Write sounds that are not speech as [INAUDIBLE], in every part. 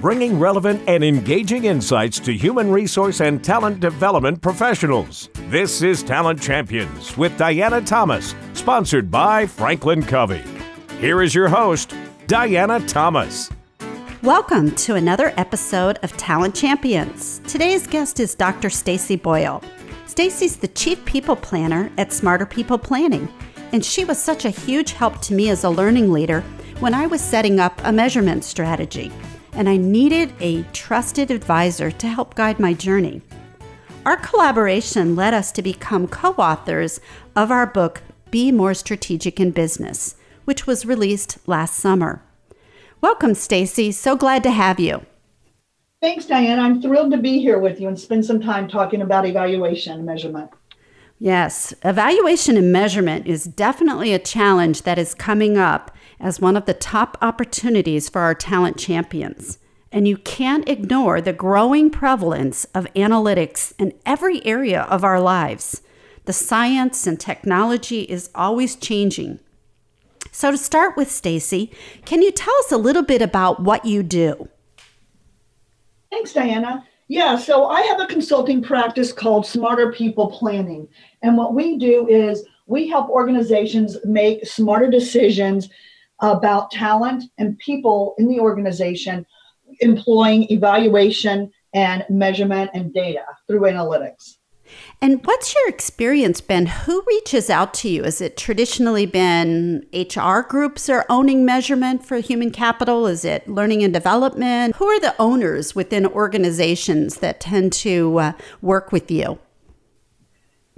bringing relevant and engaging insights to human resource and talent development professionals. This is Talent Champions with Diana Thomas, sponsored by Franklin Covey. Here is your host, Diana Thomas. Welcome to another episode of Talent Champions. Today's guest is Dr. Stacey Boyle. Stacey's the Chief People Planner at Smarter People Planning, and she was such a huge help to me as a learning leader when I was setting up a measurement strategy, and I needed a trusted advisor to help guide my journey. Our collaboration led us to become co authors of our book, Be More Strategic in Business, which was released last summer. Welcome, Stacey. So glad to have you. Thanks, Diane. I'm thrilled to be here with you and spend some time talking about evaluation and measurement. Yes, evaluation and measurement is definitely a challenge that is coming up as one of the top opportunities for our talent champions. And you can't ignore the growing prevalence of analytics in every area of our lives. The science and technology is always changing. So, to start with, Stacey, can you tell us a little bit about what you do? Thanks, Diana. Yeah, so I have a consulting practice called Smarter People Planning. And what we do is we help organizations make smarter decisions about talent and people in the organization, employing evaluation and measurement and data through analytics. And what's your experience been? Who reaches out to you? Is it traditionally been HR groups are owning measurement for human capital? Is it learning and development? Who are the owners within organizations that tend to uh, work with you?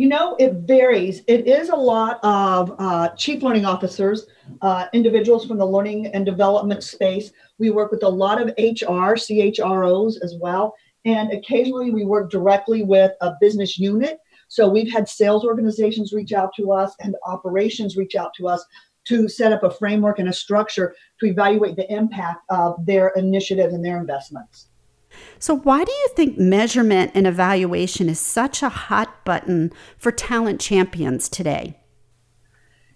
You know, it varies. It is a lot of uh, chief learning officers, uh, individuals from the learning and development space. We work with a lot of HR, CHROs as well, and occasionally we work directly with a business unit. So we've had sales organizations reach out to us and operations reach out to us to set up a framework and a structure to evaluate the impact of their initiatives and their investments. So, why do you think measurement and evaluation is such a hot button for talent champions today?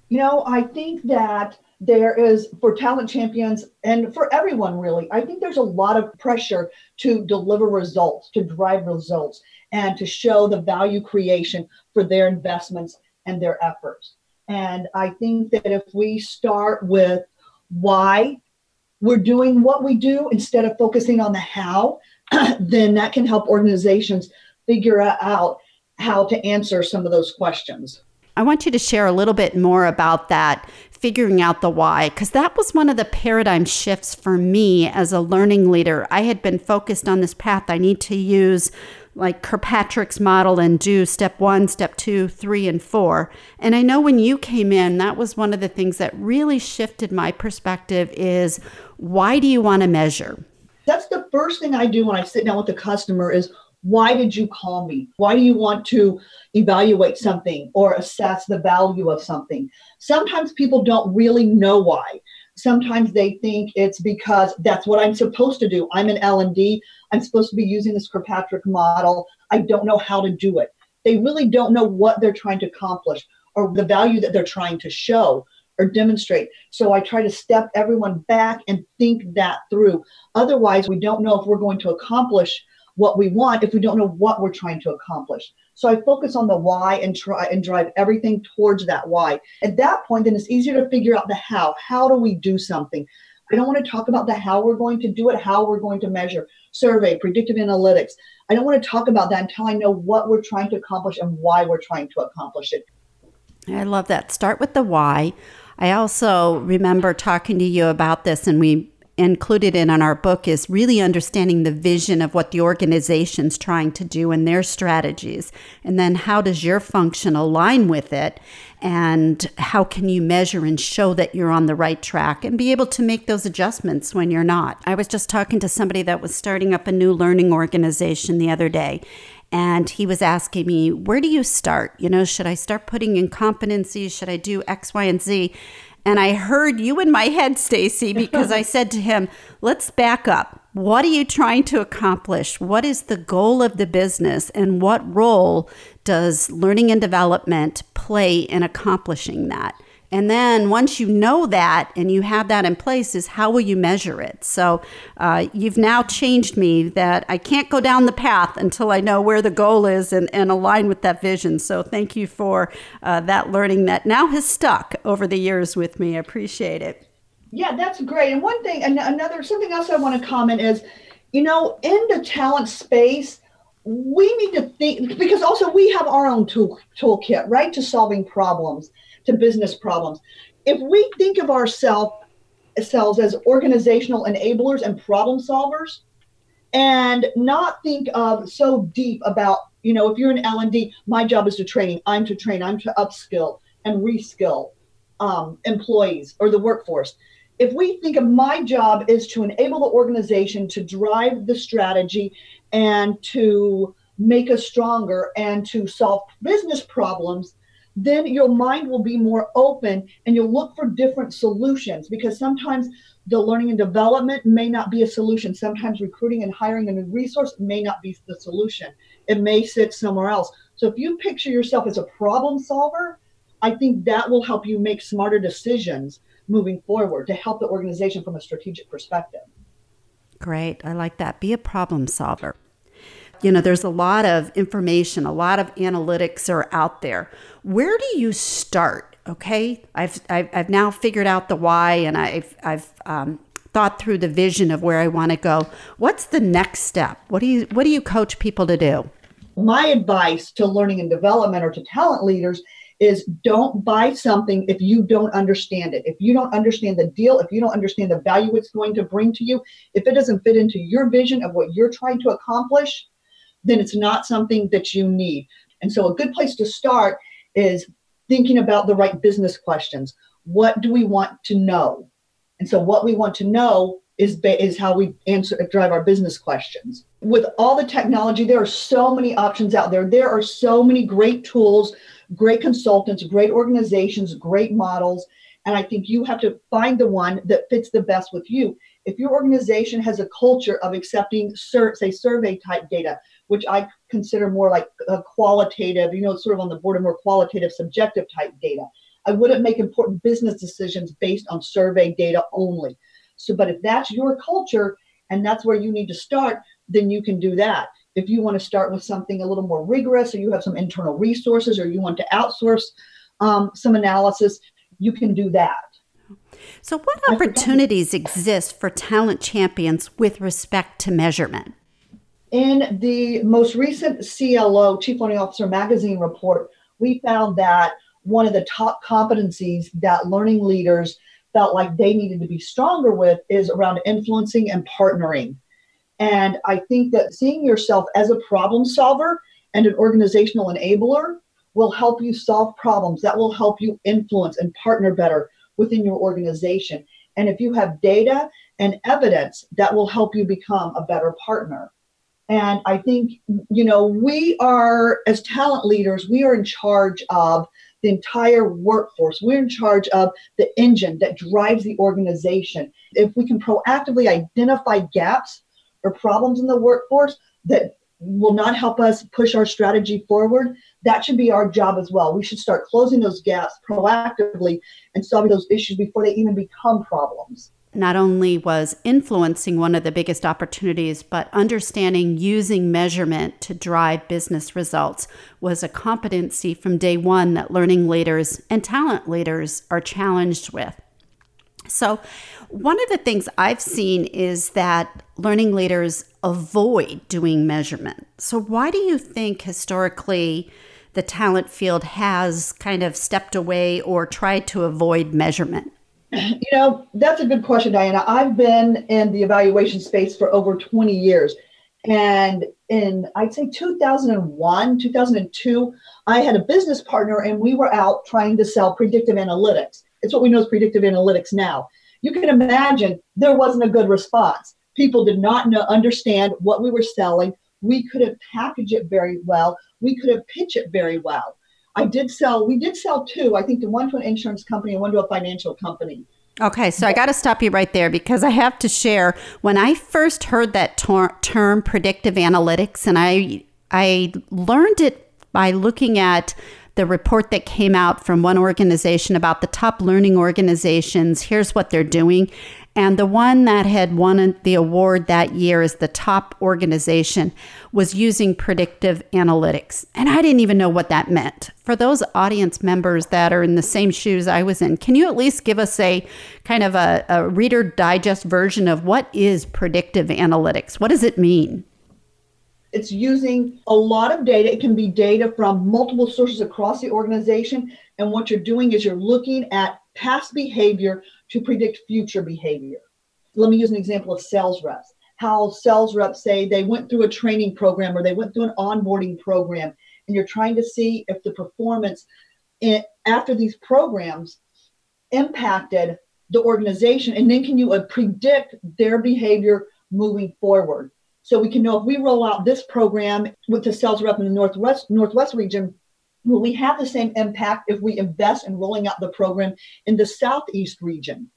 You know, I think that there is for talent champions and for everyone really i think there's a lot of pressure to deliver results to drive results and to show the value creation for their investments and their efforts and i think that if we start with why we're doing what we do instead of focusing on the how [CLEARS THROAT] then that can help organizations figure out how to answer some of those questions I want you to share a little bit more about that figuring out the why, because that was one of the paradigm shifts for me as a learning leader. I had been focused on this path. I need to use like Kirkpatrick's model and do step one, step two, three, and four. And I know when you came in, that was one of the things that really shifted my perspective is why do you want to measure? That's the first thing I do when I sit down with the customer is why did you call me? Why do you want to evaluate something or assess the value of something? Sometimes people don't really know why. Sometimes they think it's because that's what I'm supposed to do. I'm an L&D. I'm supposed to be using this Kirkpatrick model. I don't know how to do it. They really don't know what they're trying to accomplish or the value that they're trying to show or demonstrate. So I try to step everyone back and think that through. Otherwise, we don't know if we're going to accomplish what we want if we don't know what we're trying to accomplish. So I focus on the why and try and drive everything towards that why. At that point, then it's easier to figure out the how. How do we do something? I don't want to talk about the how we're going to do it, how we're going to measure, survey, predictive analytics. I don't want to talk about that until I know what we're trying to accomplish and why we're trying to accomplish it. I love that. Start with the why. I also remember talking to you about this, and we included it in our book is really understanding the vision of what the organization's trying to do and their strategies. And then how does your function align with it? And how can you measure and show that you're on the right track and be able to make those adjustments when you're not? I was just talking to somebody that was starting up a new learning organization the other day. And he was asking me, where do you start? You know, should I start putting in competencies? Should I do X, Y, and Z? And I heard you in my head, Stacey, because I said to him, let's back up. What are you trying to accomplish? What is the goal of the business? And what role does learning and development play in accomplishing that? And then once you know that and you have that in place, is how will you measure it? So uh, you've now changed me that I can't go down the path until I know where the goal is and, and align with that vision. So thank you for uh, that learning that now has stuck over the years with me. I appreciate it. Yeah, that's great. And one thing, and another something else I want to comment is, you know, in the talent space, we need to think because also we have our own tool toolkit, right, to solving problems to business problems. If we think of ourselves as organizational enablers and problem solvers and not think of so deep about you know if you're an l&d my job is to train i'm to train i'm to upskill and reskill um, employees or the workforce if we think of my job is to enable the organization to drive the strategy and to make us stronger and to solve business problems then your mind will be more open and you'll look for different solutions because sometimes the learning and development may not be a solution. Sometimes recruiting and hiring a new resource may not be the solution. It may sit somewhere else. So if you picture yourself as a problem solver, I think that will help you make smarter decisions moving forward to help the organization from a strategic perspective. Great. I like that. Be a problem solver. You know, there's a lot of information, a lot of analytics are out there. Where do you start? Okay, I've I've, I've now figured out the why, and I've I've um, thought through the vision of where I want to go. What's the next step? What do you what do you coach people to do? My advice to learning and development or to talent leaders is don't buy something if you don't understand it. If you don't understand the deal, if you don't understand the value it's going to bring to you, if it doesn't fit into your vision of what you're trying to accomplish, then it's not something that you need. And so, a good place to start is thinking about the right business questions. What do we want to know? And so, what we want to know is, is how we answer drive our business questions. With all the technology, there are so many options out there. There are so many great tools, great consultants, great organizations, great models. And I think you have to find the one that fits the best with you. If your organization has a culture of accepting, say, survey type data, which I consider more like a qualitative, you know, sort of on the border more qualitative, subjective type data. I wouldn't make important business decisions based on survey data only. So, but if that's your culture and that's where you need to start, then you can do that. If you want to start with something a little more rigorous, or you have some internal resources, or you want to outsource um, some analysis, you can do that. So, what opportunities exist for talent champions with respect to measurement? In the most recent CLO, Chief Learning Officer Magazine report, we found that one of the top competencies that learning leaders felt like they needed to be stronger with is around influencing and partnering. And I think that seeing yourself as a problem solver and an organizational enabler will help you solve problems. That will help you influence and partner better within your organization. And if you have data and evidence, that will help you become a better partner. And I think, you know, we are, as talent leaders, we are in charge of the entire workforce. We're in charge of the engine that drives the organization. If we can proactively identify gaps or problems in the workforce that will not help us push our strategy forward, that should be our job as well. We should start closing those gaps proactively and solving those issues before they even become problems not only was influencing one of the biggest opportunities, but understanding using measurement to drive business results was a competency from day one that learning leaders and talent leaders are challenged with. So, one of the things I've seen is that learning leaders avoid doing measurement. So, why do you think historically the talent field has kind of stepped away or tried to avoid measurement? You know, that's a good question, Diana. I've been in the evaluation space for over 20 years. And in, I'd say 2001, 2002, I had a business partner and we were out trying to sell predictive analytics. It's what we know as predictive analytics now. You can imagine there wasn't a good response. People did not know, understand what we were selling. We couldn't package it very well. We couldn't pitch it very well. I did sell, we did sell two, I think the one to an insurance company and one to a financial company. Okay, so I got to stop you right there because I have to share when I first heard that tor- term predictive analytics and I I learned it by looking at the report that came out from one organization about the top learning organizations. Here's what they're doing. And the one that had won the award that year as the top organization was using predictive analytics. And I didn't even know what that meant. For those audience members that are in the same shoes I was in, can you at least give us a kind of a, a reader digest version of what is predictive analytics? What does it mean? It's using a lot of data. It can be data from multiple sources across the organization. And what you're doing is you're looking at past behavior to predict future behavior. Let me use an example of sales reps. How sales reps say they went through a training program or they went through an onboarding program, and you're trying to see if the performance after these programs impacted the organization, and then can you uh, predict their behavior moving forward? So we can know if we roll out this program with the sales rep in the northwest northwest region, Will we have the same impact if we invest in rolling out the program in the Southeast region?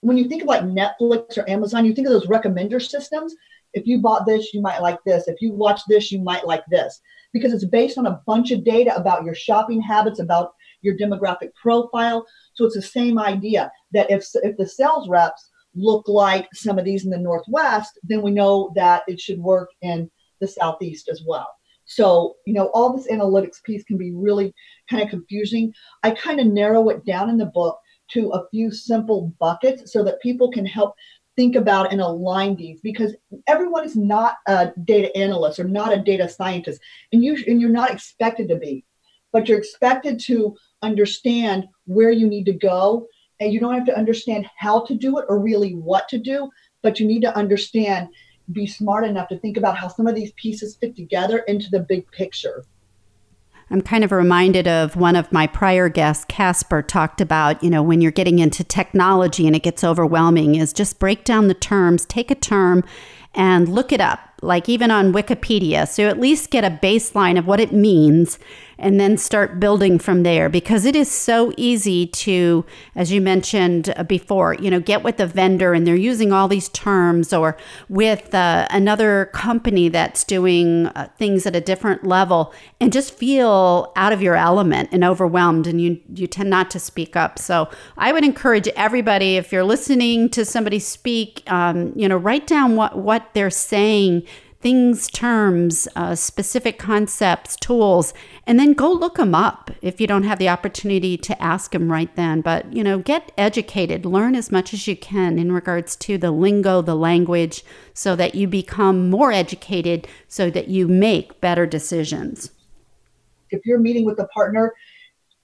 When you think like Netflix or Amazon, you think of those recommender systems. If you bought this, you might like this. If you watch this, you might like this. Because it's based on a bunch of data about your shopping habits, about your demographic profile. So it's the same idea that if, if the sales reps look like some of these in the Northwest, then we know that it should work in the Southeast as well. So, you know, all this analytics piece can be really kind of confusing. I kind of narrow it down in the book to a few simple buckets so that people can help think about and align these because everyone is not a data analyst or not a data scientist and you and you're not expected to be but you're expected to understand where you need to go and you don't have to understand how to do it or really what to do but you need to understand be smart enough to think about how some of these pieces fit together into the big picture. I'm kind of reminded of one of my prior guests, Casper, talked about, you know, when you're getting into technology and it gets overwhelming, is just break down the terms, take a term and look it up, like even on Wikipedia. So at least get a baseline of what it means and then start building from there. Because it is so easy to as you mentioned uh, before you know get with a vendor and they're using all these terms or with uh, another company that's doing uh, things at a different level and just feel out of your element and overwhelmed and you you tend not to speak up. So i would encourage everybody if you're listening to somebody speak um, you know write down what what they're saying things, terms, uh, specific concepts, tools, and then go look them up if you don't have the opportunity to ask them right then. But, you know, get educated, learn as much as you can in regards to the lingo, the language, so that you become more educated so that you make better decisions. If you're meeting with a partner,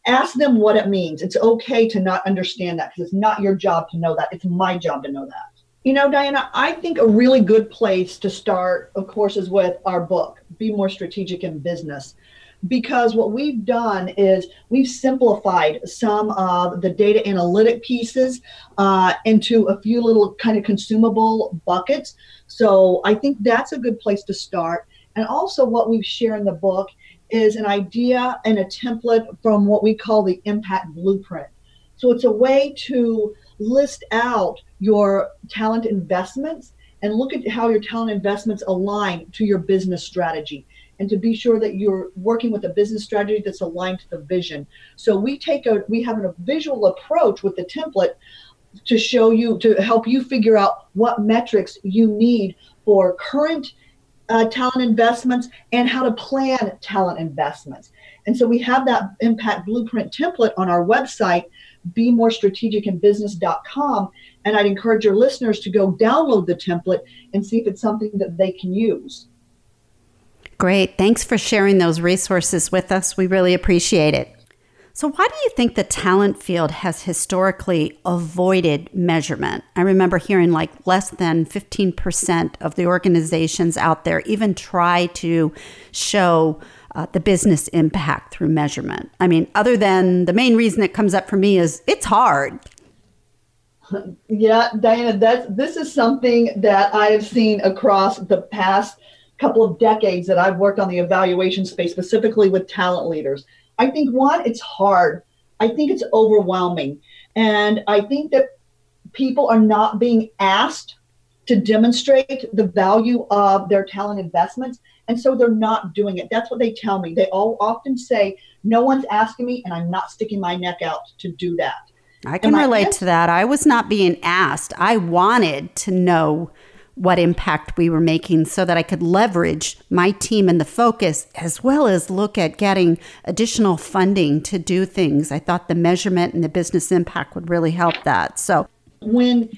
ask them what it means. It's okay to not understand that because it's not your job to know that. It's my job to know that. You know, Diana, I think a really good place to start, of course, is with our book, Be More Strategic in Business. Because what we've done is we've simplified some of the data analytic pieces uh, into a few little kind of consumable buckets. So I think that's a good place to start. And also, what we share in the book is an idea and a template from what we call the impact blueprint. So it's a way to list out your talent investments and look at how your talent investments align to your business strategy and to be sure that you're working with a business strategy that's aligned to the vision. So we take a we have a visual approach with the template to show you to help you figure out what metrics you need for current uh, talent investments and how to plan talent investments. And so we have that impact blueprint template on our website be more strategic in business.com. And I'd encourage your listeners to go download the template and see if it's something that they can use. Great. Thanks for sharing those resources with us. We really appreciate it. So, why do you think the talent field has historically avoided measurement? I remember hearing like less than 15% of the organizations out there even try to show uh, the business impact through measurement? I mean, other than the main reason it comes up for me is it's hard. [LAUGHS] Yeah, Diana, that's this is something that I have seen across the past couple of decades that I've worked on the evaluation space, specifically with talent leaders. I think one, it's hard. I think it's overwhelming. And I think that people are not being asked to demonstrate the value of their talent investments And so they're not doing it. That's what they tell me. They all often say, no one's asking me, and I'm not sticking my neck out to do that. I can relate answer- to that. I was not being asked. I wanted to know what impact we were making so that I could leverage my team and the focus as well as look at getting additional funding to do things. I thought the measurement and the business impact would really help that. So when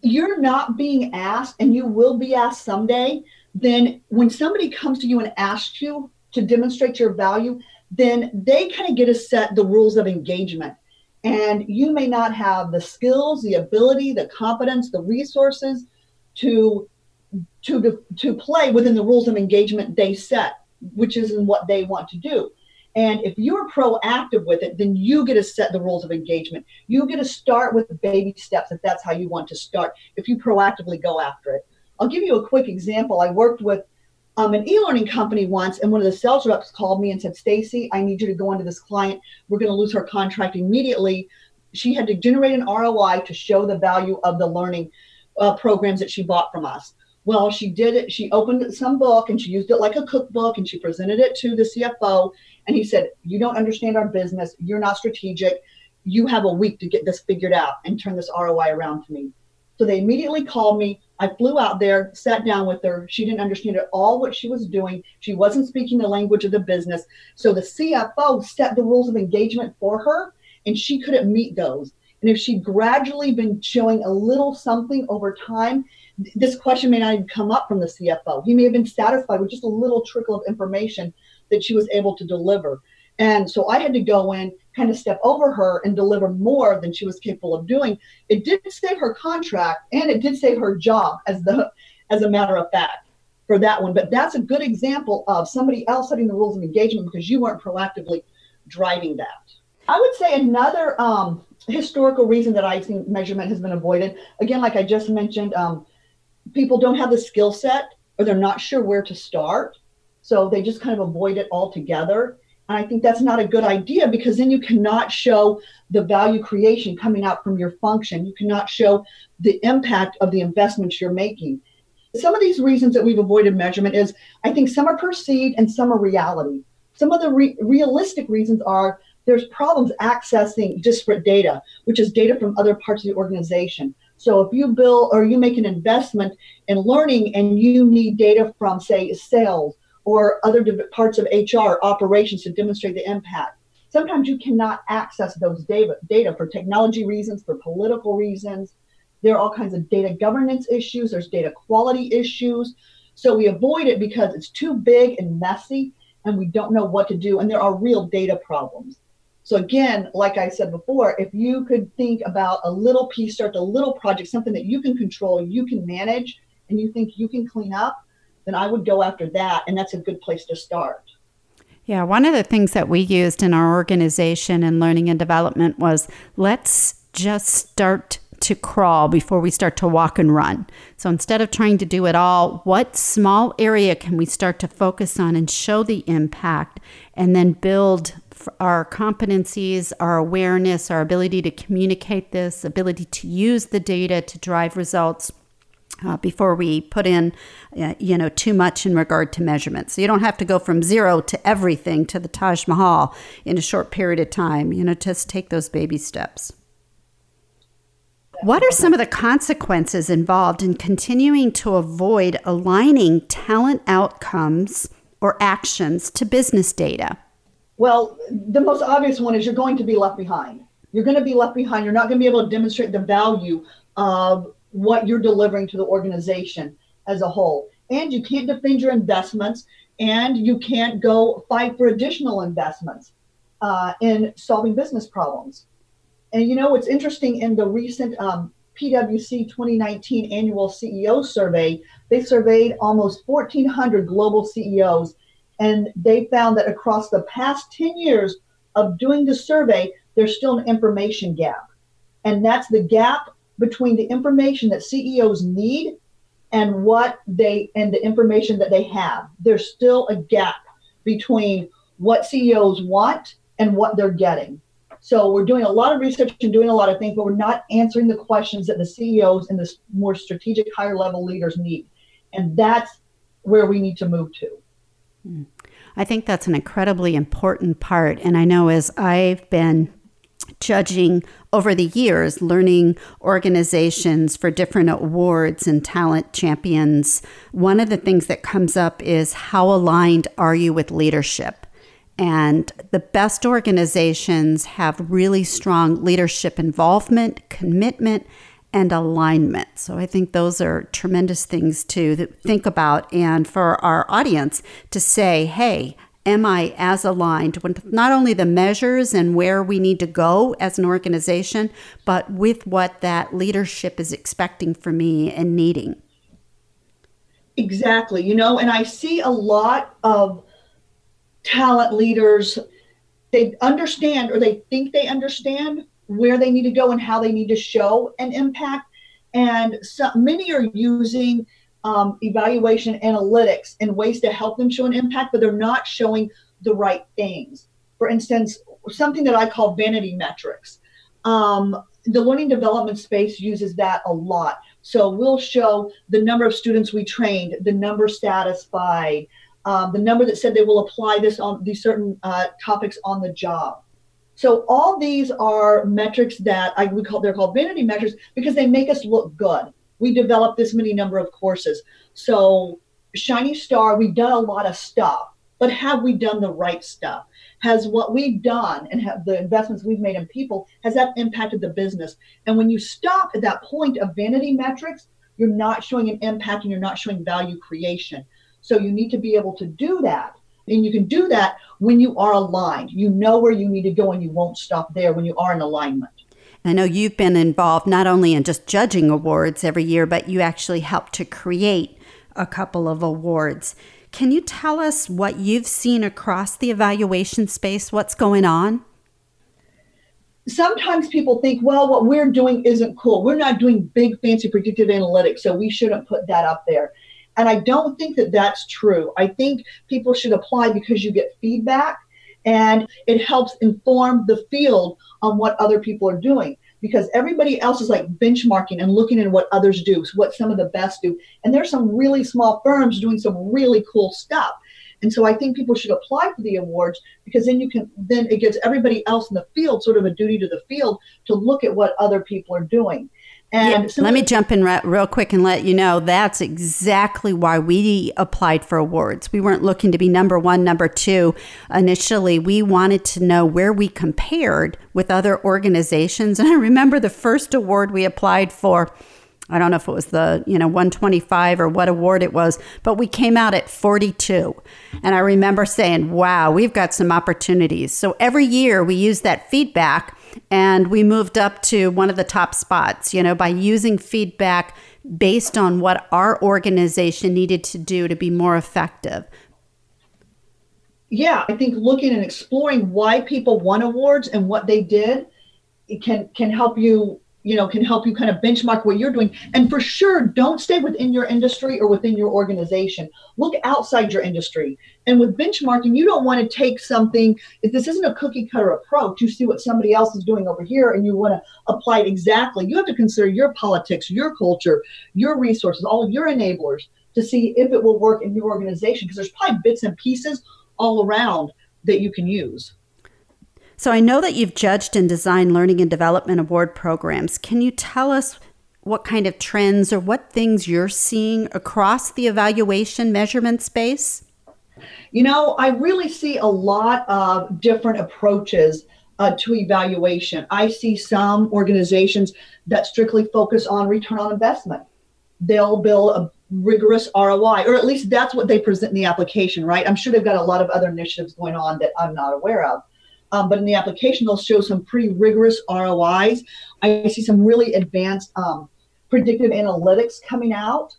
you're not being asked and you will be asked someday, then when somebody comes to you and asks you to demonstrate your value, then they kind of get to set the rules of engagement. And you may not have the skills, the ability, the competence, the resources to to to play within the rules of engagement they set, which isn't what they want to do. And if you're proactive with it, then you get to set the rules of engagement. You get to start with baby steps if that's how you want to start, if you proactively go after it. I'll give you a quick example. I worked with um, an e-learning company once, and one of the sales reps called me and said, "Stacey, I need you to go into this client. We're going to lose her contract immediately." She had to generate an ROI to show the value of the learning uh, programs that she bought from us. Well, she did it. She opened some book and she used it like a cookbook, and she presented it to the CFO. And he said, "You don't understand our business. You're not strategic. You have a week to get this figured out and turn this ROI around to me." So they immediately called me. I flew out there, sat down with her. She didn't understand at all what she was doing. She wasn't speaking the language of the business. So the CFO set the rules of engagement for her, and she couldn't meet those. And if she'd gradually been showing a little something over time, this question may not even come up from the CFO. He may have been satisfied with just a little trickle of information that she was able to deliver. And so I had to go in, kind of step over her and deliver more than she was capable of doing. It did save her contract and it did save her job as the as a matter of fact for that one. But that's a good example of somebody else setting the rules of engagement because you weren't proactively driving that. I would say another um, historical reason that I think measurement has been avoided, again, like I just mentioned, um, people don't have the skill set or they're not sure where to start. So they just kind of avoid it altogether. And I think that's not a good idea because then you cannot show the value creation coming out from your function. You cannot show the impact of the investments you're making. Some of these reasons that we've avoided measurement is I think some are perceived and some are reality. Some of the re- realistic reasons are there's problems accessing disparate data, which is data from other parts of the organization. So if you build or you make an investment in learning and you need data from, say, sales or other parts of HR operations to demonstrate the impact, sometimes you cannot access those data, data for technology reasons, for political reasons. There are all kinds of data governance issues, there's data quality issues. So we avoid it because it's too big and messy and we don't know what to do. And there are real data problems. So again, like I said before, if you could think about a little piece, start a little project, something that you can control, you can manage, and you think you can clean up, then I would go after that. And that's a good place to start. Yeah, one of the things that we used in our organization and learning and development was let's just start to crawl before we start to walk and run. So instead of trying to do it all, what small area can we start to focus on and show the impact and then build our competencies, our awareness, our ability to communicate this, ability to use the data to drive results. Uh, before we put in, uh, you know, too much in regard to measurements. So you don't have to go from zero to everything to the Taj Mahal in a short period of time. You know, just take those baby steps. What are some of the consequences involved in continuing to avoid aligning talent outcomes or actions to business data? Well, the most obvious one is you're going to be left behind. You're going to be left behind. You're not going to be able to demonstrate the value of what you're delivering to the organization as a whole. And you can't defend your investments and you can't go fight for additional investments uh, in solving business problems. And you know, what's interesting in the recent um, PwC 2019 annual CEO survey, they surveyed almost 1,400 global CEOs and they found that across the past 10 years of doing the survey, there's still an information gap. And that's the gap between the information that CEOs need and what they and the information that they have. There's still a gap between what CEOs want and what they're getting. So we're doing a lot of research and doing a lot of things, but we're not answering the questions that the CEOs and the more strategic higher level leaders need. And that's where we need to move to. Hmm. I think that's an incredibly important part. And I know as I've been judging over the years, learning organizations for different awards and talent champions, one of the things that comes up is how aligned are you with leadership? And the best organizations have really strong leadership involvement, commitment, and alignment. So I think those are tremendous things to think about. And for our audience to say, hey, am I as aligned with not only the measures and where we need to go as an organization, but with what that leadership is expecting from me and needing? Exactly. You know, and I see a lot of talent leaders, they understand or they think they understand where they need to go and how they need to show an impact. And so many are using um, evaluation analytics and ways to help them show an impact, but they're not showing the right things. For instance, something that I call vanity metrics. Um, the learning development space uses that a lot. So we'll show the number of students we trained, the number satisfied, um, the number that said they will apply this on these certain uh, topics on the job. So all these are metrics that I we call they're called vanity measures because they make us look good. We developed this many number of courses. So Shiny Star, we've done a lot of stuff, but have we done the right stuff? Has what we've done and have the investments we've made in people has that impacted the business? And when you stop at that point of vanity metrics, you're not showing an impact and you're not showing value creation. So you need to be able to do that and you can do that when you are aligned. You know where you need to go and you won't stop there when you are in alignment. I know you've been involved not only in just judging awards every year, but you actually helped to create a couple of awards. Can you tell us what you've seen across the evaluation space? What's going on? Sometimes people think, well, what we're doing isn't cool. We're not doing big, fancy predictive analytics, so we shouldn't put that up there. And I don't think that that's true. I think people should apply because you get feedback and it helps inform the field on what other people are doing because everybody else is like benchmarking and looking at what others do, what some of the best do. And there's some really small firms doing some really cool stuff. And so I think people should apply for the awards because then you can then it gives everybody else in the field sort of a duty to the field to look at what other people are doing. And yeah, let me jump in re- real quick and let you know that's exactly why we applied for awards. We weren't looking to be number one, number two. Initially, we wanted to know where we compared with other organizations. [LAUGHS] And I remember the first award we applied for. I don't know if it was the, you know, 125 or what award it was, but we came out at 42. And I remember saying, wow, we've got some opportunities. So every year we use that feedback and we moved up to one of the top spots, you know, by using feedback based on what our organization needed to do to be more effective. Yeah, I think looking and exploring why people won awards and what they did it can can help you you know can help you kind of benchmark what you're doing. And for sure don't stay within your industry or within your organization. Look outside your industry. And with benchmarking you don't want to take something if this isn't a cookie cutter approach you see what somebody else is doing over here and you want to apply it exactly. You have to consider your politics your culture your resources all of your enablers to see if it will work in your organization because there's probably bits and pieces all around that you can use so I know that you've judged and designed learning and development award programs. Can you tell us what kind of trends or what things you're seeing across the evaluation measurement space? You know, I really see a lot of different approaches uh, to evaluation. I see some organizations that strictly focus on return on investment. They'll build a rigorous ROI, or at least that's what they present in the application, right? I'm sure they've got a lot of other initiatives going on that I'm not aware of. Um, but in the application, they'll show some pretty rigorous ROIs. I see some really advanced um, predictive analytics coming out.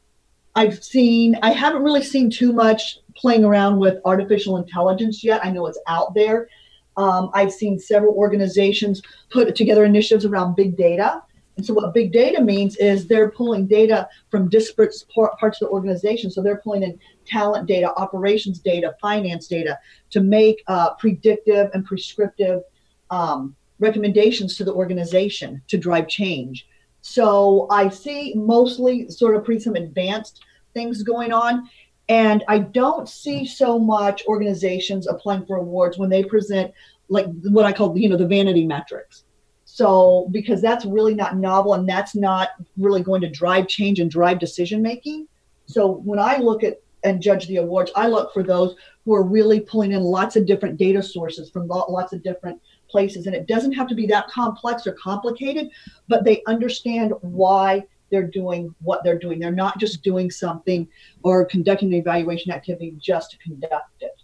I've seen, I haven't really seen too much playing around with artificial intelligence yet. I know it's out there. Um, I've seen several organizations put together initiatives around big data. And so, what big data means is they're pulling data from disparate parts of the organization. So, they're pulling in talent data, operations data, finance data to make uh, predictive and prescriptive um, recommendations to the organization to drive change. So I see mostly sort of pretty some advanced things going on. And I don't see so much organizations applying for awards when they present like what I call, you know, the vanity metrics. So, because that's really not novel and that's not really going to drive change and drive decision making. So, when I look at and judge the awards, I look for those who are really pulling in lots of different data sources from lots of different places. And it doesn't have to be that complex or complicated, but they understand why they're doing what they're doing. They're not just doing something or conducting an evaluation activity just to conduct it.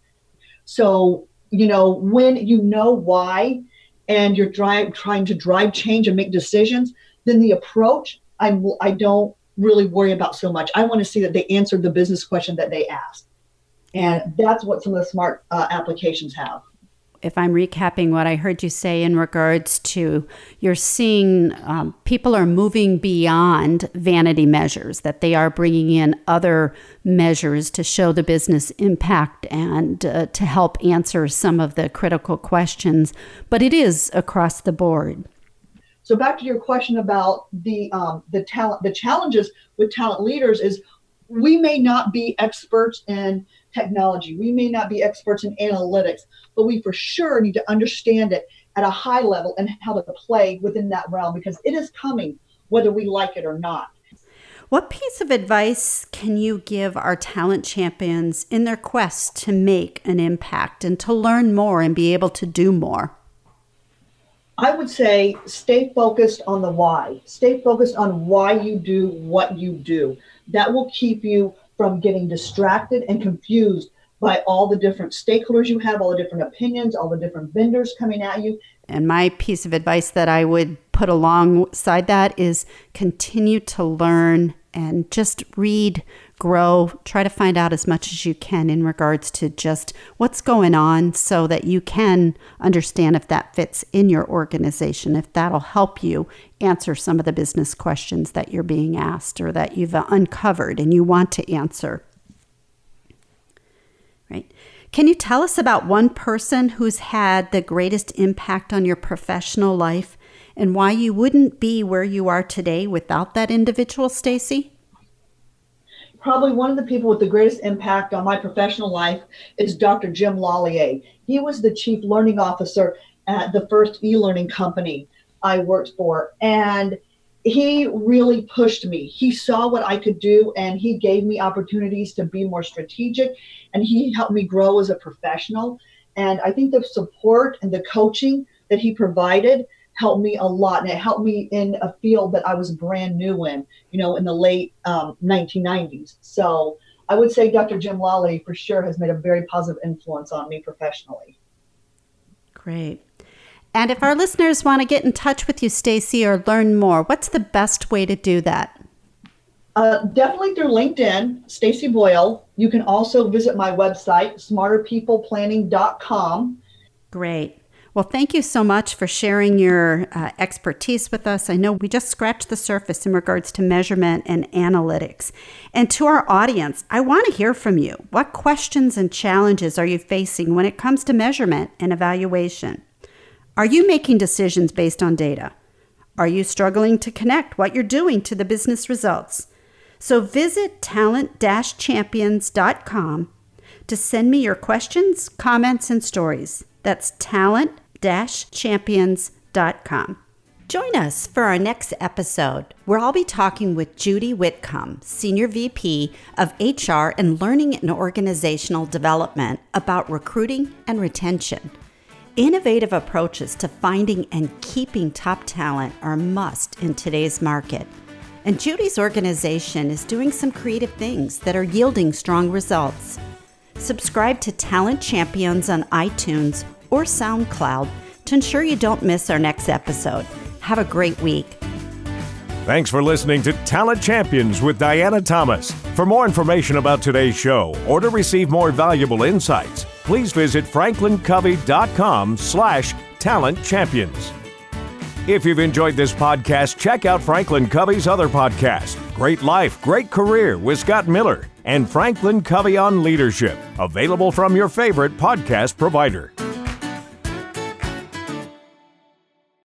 So, you know, when you know why and you're drive, trying to drive change and make decisions, then the approach I'm I don't really worry about so much. I want to see that they answered the business question that they asked, and that's what some of the smart uh, applications have if I'm recapping what I heard you say in regards to you're seeing um, people are moving beyond vanity measures, that they are bringing in other measures to show the business impact and uh, to help answer some of the critical questions. But it is across the board. So back to your question about the um, the talent, the challenges with talent leaders is we may not be experts in technology. We may not be experts in analytics, but we for sure need to understand it at a high level and how to play within that realm because it is coming whether we like it or not. What piece of advice can you give our talent champions in their quest to make an impact and to learn more and be able to do more? I would say stay focused on the why. Stay focused on why you do what you do. That will keep you from getting distracted and confused by all the different stakeholders you have, all the different opinions, all the different vendors coming at you. And my piece of advice that I would put alongside that is continue to learn and just read, grow, try to find out as much as you can in regards to just what's going on so that you can understand if that fits in your organization, if that'll help you answer some of the business questions that you're being asked or that you've uncovered and you want to answer. Right. Can you tell us about one person who's had the greatest impact on your professional life and why you wouldn't be where you are today without that individual, Stacey? Probably one of the people with the greatest impact on my professional life is Dr. Jim Lallier. He was the chief learning officer at the first e-learning company I worked for and he really pushed me. He saw what I could do and he gave me opportunities to be more strategic and he helped me grow as a professional. And I think the support and the coaching that he provided helped me a lot. And it helped me in a field that I was brand new in, you know, in the late um, 1990s. So I would say Dr. Jim Lally for sure has made a very positive influence on me professionally. Great. And if our listeners want to get in touch with you, Stacey, or learn more, what's the best way to do that? Uh, definitely through LinkedIn, Stacey Boyle. You can also visit my website, smarterpeopleplanning.com. Great. Well, thank you so much for sharing your uh, expertise with us. I know we just scratched the surface in regards to measurement and analytics. And to our audience, I want to hear from you. What questions and challenges are you facing when it comes to measurement and evaluation? Are you making decisions based on data? Are you struggling to connect what you're doing to the business results? So visit talent champions.com to send me your questions, comments, and stories. That's talent champions.com. Join us for our next episode, where I'll be talking with Judy Whitcomb, Senior VP of HR and Learning and Organizational Development, about recruiting and retention. Innovative approaches to finding and keeping top talent are a must in today's market. And Judy's organization is doing some creative things that are yielding strong results. Subscribe to Talent Champions on iTunes or SoundCloud to ensure you don't miss our next episode. Have a great week. Thanks for listening to Talent Champions with Diana Thomas. For more information about today's show or to receive more valuable insights, please visit franklincovey.com slash talent champions. If you've enjoyed this podcast, check out Franklin Covey's other podcast, Great Life, Great Career with Scott Miller and Franklin Covey on Leadership, available from your favorite podcast provider.